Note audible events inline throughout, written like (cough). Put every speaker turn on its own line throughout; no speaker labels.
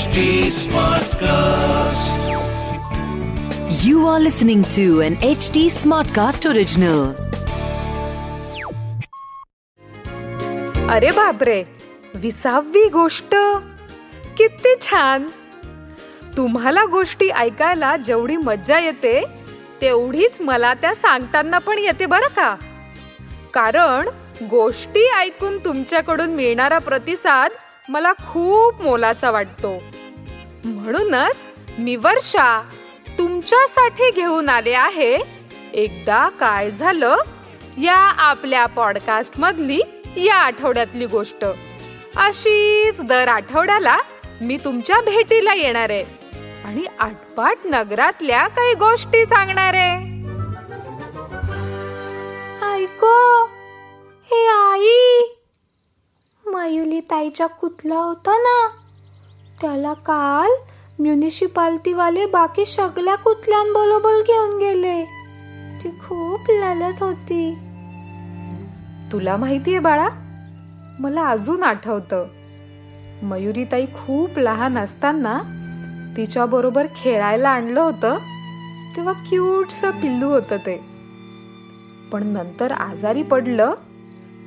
HD Smartcast.
You are listening to an HD Smartcast original.
अरे बापरे विसावी गोष्ट किती छान तुम्हाला गोष्टी ऐकायला जेवढी मज्जा येते तेवढीच मला त्या सांगताना पण येते बरं का कारण गोष्टी ऐकून तुमच्याकडून मिळणारा प्रतिसाद मला खूप मोलाचा वाटतो. म्हणूनच मी वर्षा तुमच्यासाठी घेऊन आले आहे. एकदा काय झालं? या आपल्या पॉडकास्ट मधली या आठवड्यातली गोष्ट. अशीच दर आठवड्याला मी तुमच्या भेटीला येणार आहे. आणि आटपाट नगरातल्या काही गोष्टी सांगणार आहे.
ऐको मयुली कुतला होता ना? त्याला काल म्युनिसिपाल्टीवाले बाकी सगळ्या कुतल्यांबरोबर घेऊन गेले. ती खूप लालत होती.
तुला माहितीये बाळा मला अजून आठवतं. मयुरीताई खूप लहान असताना तिच्या बरोबर खेळायला आणलं होतं. तेव्हा क्यूटस पिल्लू होतं ते. पण नंतर आजारी पडलं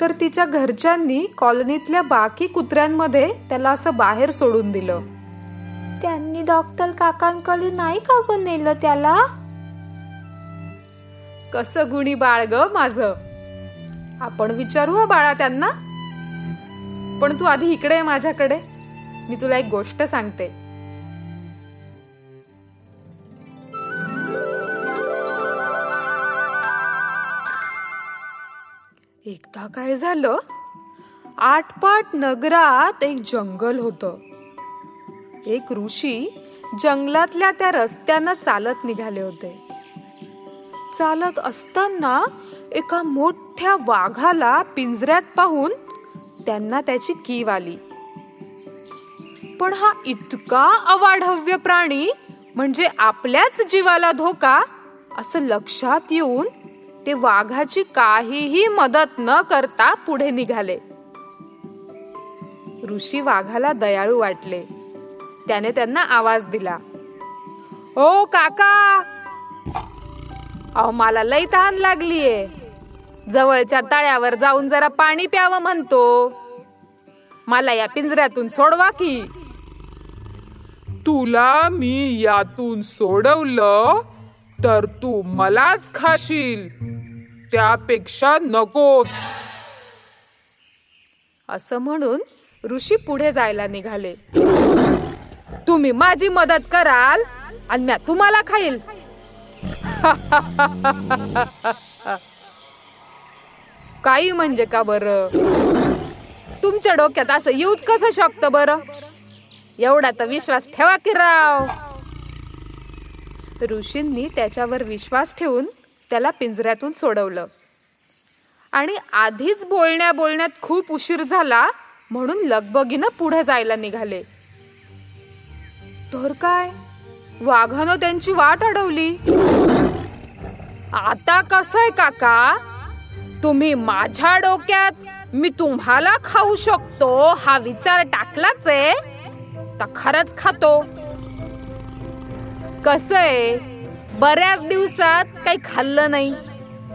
तर तिच्या घरच्यांनी कॉलनीतल्या बाकी कुत्र्यांमध्ये त्याला असं बाहेर सोडून दिलं.
त्यांनी डॉक्टर काकांकडे नाही का गं नेलं त्याला?
कसं गुणी बाळ ग माझ? आपण विचारू हं बाळा त्यांना. पण तू आधी इकडे आहे माझ्याकडे. मी तुला एक गोष्ट सांगते. एकदा काय झालं? आटपाट नगरात एक जंगल होतं. एक ऋषी जंगलातल्या त्या रस्त्यानं चालत निघाले होते. चालत असताना एका मोठ्या वाघाला पिंजऱ्यात पाहून त्यांना त्याची कीव आली. पण हा इतका अवाढव्य प्राणी म्हणजे आपल्याच जीवाला धोका असं लक्षात येऊन ते वाघाची काहीही मदत न करता पुढे निघाले. ऋषी वाघाला दयाळू वाटले. त्याने त्यांना आवाज दिला ओ काका अहो मला लई तहान लागलीये. जवळच्या तळ्यावर जाऊन जरा पाणी प्यावं म्हणतो. मला या पिंजऱ्यातून सोडवा की.
तुला मी यातून सोडवलं तर तू मलाच खाशील. त्यापेक्षा नकोच.
असं म्हणून ऋषी पुढे जायला निघाले. तुम्ही माझी मदत कराल आणि म्या तुम्हाला खाईल. (laughs) काही म्हणजे का बर? तुमच्या डोक्यात असं येऊच कसं शकतं बरं? एवढा तर विश्वास ठेवा की राव. ऋषींनी त्याच्यावर विश्वास ठेवून त्याला पिंजऱ्यातून सोडवलं. आणि आधीच बोलण्या बोलण्यात खूप उशीर झाला म्हणून लगबगीनं पुढे जायला निघाले. तर काय? वाघानं त्यांची वाट अडवली. आता कसं आहे काका? तुम्ही माझ्या डोक्यात मी तुम्हाला खाऊ शकतो हा विचार टाकलाच आहे. तर खरंच खातो. कसं आहे बऱ्याच दिवसात काही खाल्लं नाही.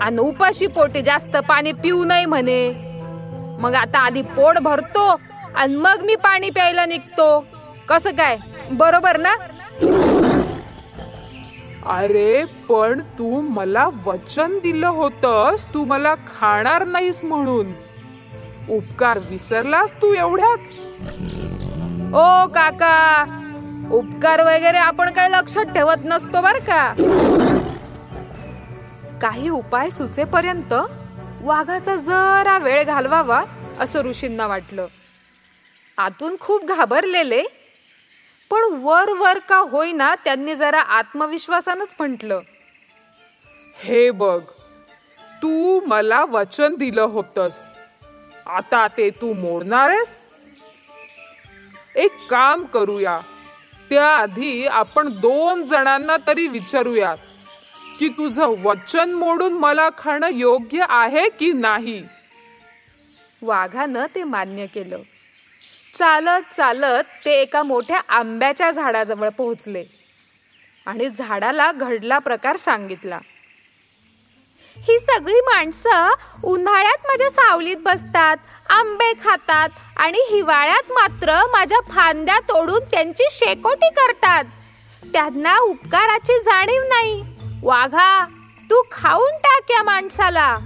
आणि उपाशी पोटी जास्त पाणी पिऊ नये म्हणे. मग आता आधी पोट भरतो आणि मग मी पाणी प्यायला निघतो. कसं काय? बरोबर ना?
अरे पण तू मला वचन दिलं होतंस. तू मला खाणार नाहीस म्हणून. उपकार विसरलास तू एवढ्यात?
ओ काका उपकार वगैरे आपण काही लक्षात ठेवत नसतो बर का? काही उपाय सुचेपर्यंत वाघाचा जरा वेळ घालवावा असं ऋषींना वाटलं. आतून खूप घाबरलेले पण वर वर का होईना त्यांनी जरा आत्मविश्वासानच म्हटलं.
हे बघ तू मला वचन दिलं होतंस. आता ते तू मोडणार आहेस एक काम करूया त्याआधी आपण दोन जणांना तरी विचारूयात की तुझं वचन मोडून मला खाणं योग्य आहे की नाही?
वाघानं ते मान्य केलं. चालत चालत ते एका मोठ्या आंब्याच्या झाडाजवळ पोहोचले आणि झाडाला घडला प्रकार सांगितला.
ही सगळी माणसं उन्हाळ्यात माझ्या सावलीत बसतात आंबे खातात आणि हिवाळ्यात मात्र माझ्या फांद्या तोडून त्यांची शेकोटी करतात. त्यांना उपकाराची जाणीव नाही. वाघा तू खाऊन टाक या माणसाला.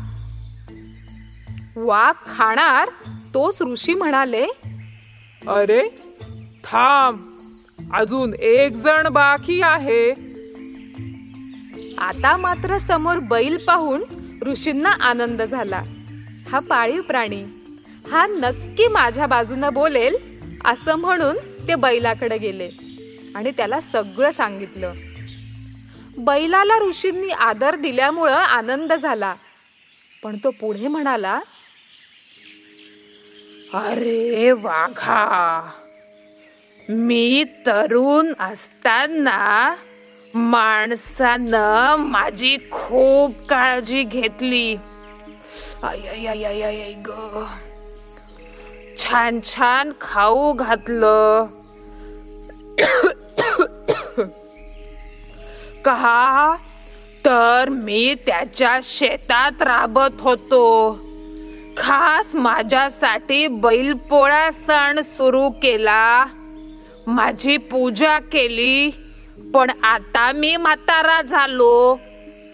वाघ खाणार तोच ऋषी म्हणाले.
अरे थांब. अजून एक जण बाकी आहे.
आता मात्र समोर बैल पाहून ऋषींना आनंद झाला. हा पाळीव प्राणी हा नक्की माझ्या बाजूनं बोलेल असं म्हणून ते बैलाकडे गेले आणि त्याला सगळं सांगितलं. बैलाला ऋषींनी आदर दिल्यामुळं आनंद झाला. पण तो पुढे म्हणाला
अरे वाघा मी तरुण असताना माणसानं माझी खूप काळजी घेतली. ग. छान छान खाऊ घातलं. का तर मी त्याच्या शेतात राबत होतो. खास माझ्यासाठी बैलपोळा सण सुरू केला. माझी पूजा केली. पण आता मी म्हातारा झालो.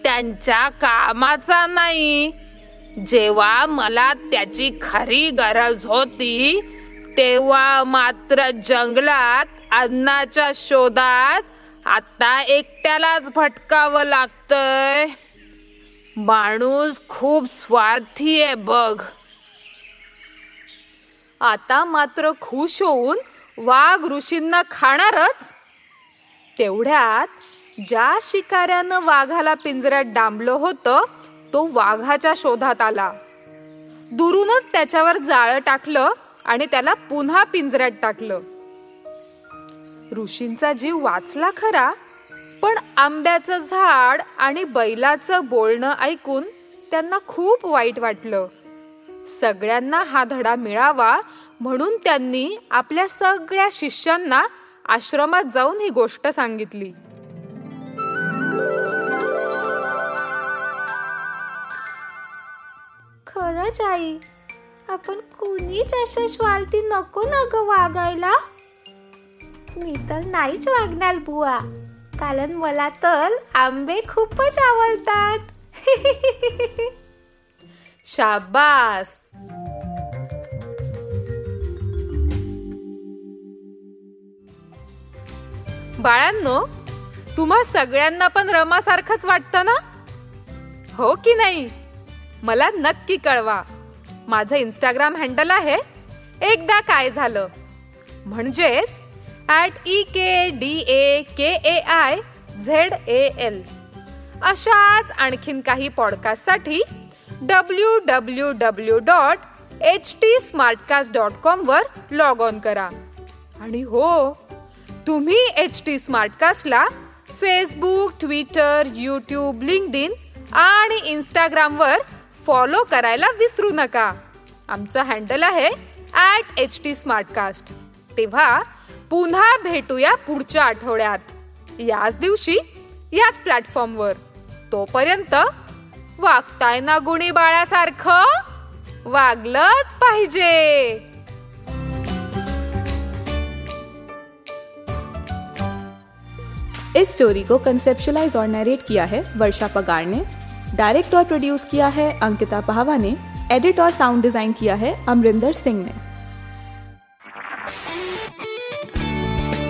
त्यांच्या कामाचा नाही. जेव्हा मला त्याची खरी गरज होती तेव्हा मात्र जंगलात अन्नाच्या शोधात आता एकट्यालाच भटकावं लागतंय. माणूस खूप स्वार्थी आहे बघ.
आता मात्र खुश होऊन वाघ ऋषींना खाणारच. तेवढ्यात ज्या शिकाऱ्यानं वाघाला पिंजऱ्यात डांबलं होतं तो वाघाच्या शोधात आला. दुरूनच त्याच्यावर जाळं टाकलं आणि त्याला पुन्हा पिंजऱ्यात टाकलं. ऋषींचा जीव वाचला खरा पण आंब्याचं झाड आणि बैलाचं बोलणं ऐकून त्यांना खूप वाईट वाटलं. सगळ्यांना हा धडा मिळावा म्हणून त्यांनी आपल्या सगळ्या शिष्यांना आश्रमात जाऊन ही गोष्ट सांगितली.
खरंच आई आपण कुणीच अशा स्वार्थी नको ना ग वागायला. मी तर नाहीच वागणार बुवा. कारण मला तर आंबे खूपच आवडतात. (laughs)
शाबास! बाळांनो तुम्हा सगळ्यांना पण रमासारखंच वाटतं ना? हो की नाही? मला नक्की कळवा. माझं इंस्टाग्राम हँडल आहे एकदा काय झालं. म्हणजेच at E K D A K A I Z A L अशाच आणखीन काही पॉडकास्टसाठी W W W dot H T smartcast dot कॉमवर log on करा. आणि हो तुम्ही एच टी स्मार्टकास्टला फेसबुक ट्विटर यूट्यूब लिंकडिन आणि इंस्टाग्रामवर फॉलो करायला विसरू नका. आमचं हँडल आहे ॲट एच टी स्मार्टकास्ट तेव्हा पुन्हा भेटूया पुढच्या आठवड्यात. याच दिवशी याच प्लॅटफॉर्मवर तोपर्यंत वागताय ना गुणी बाळासारखं? वागलंच पाहिजे!
इस स्टोरी को कंसेप्शलाइज और नरेट किया है वर्षा पगार ने। डायरेक्ट और प्रोड्यूस किया है अंकिता पहावा ने। एडिट और साउंड डिज़ाइन किया है अमरिंदर सिंह ने।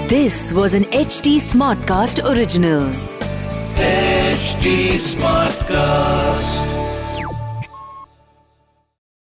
This was an H T smart
cast original smart Smartcast.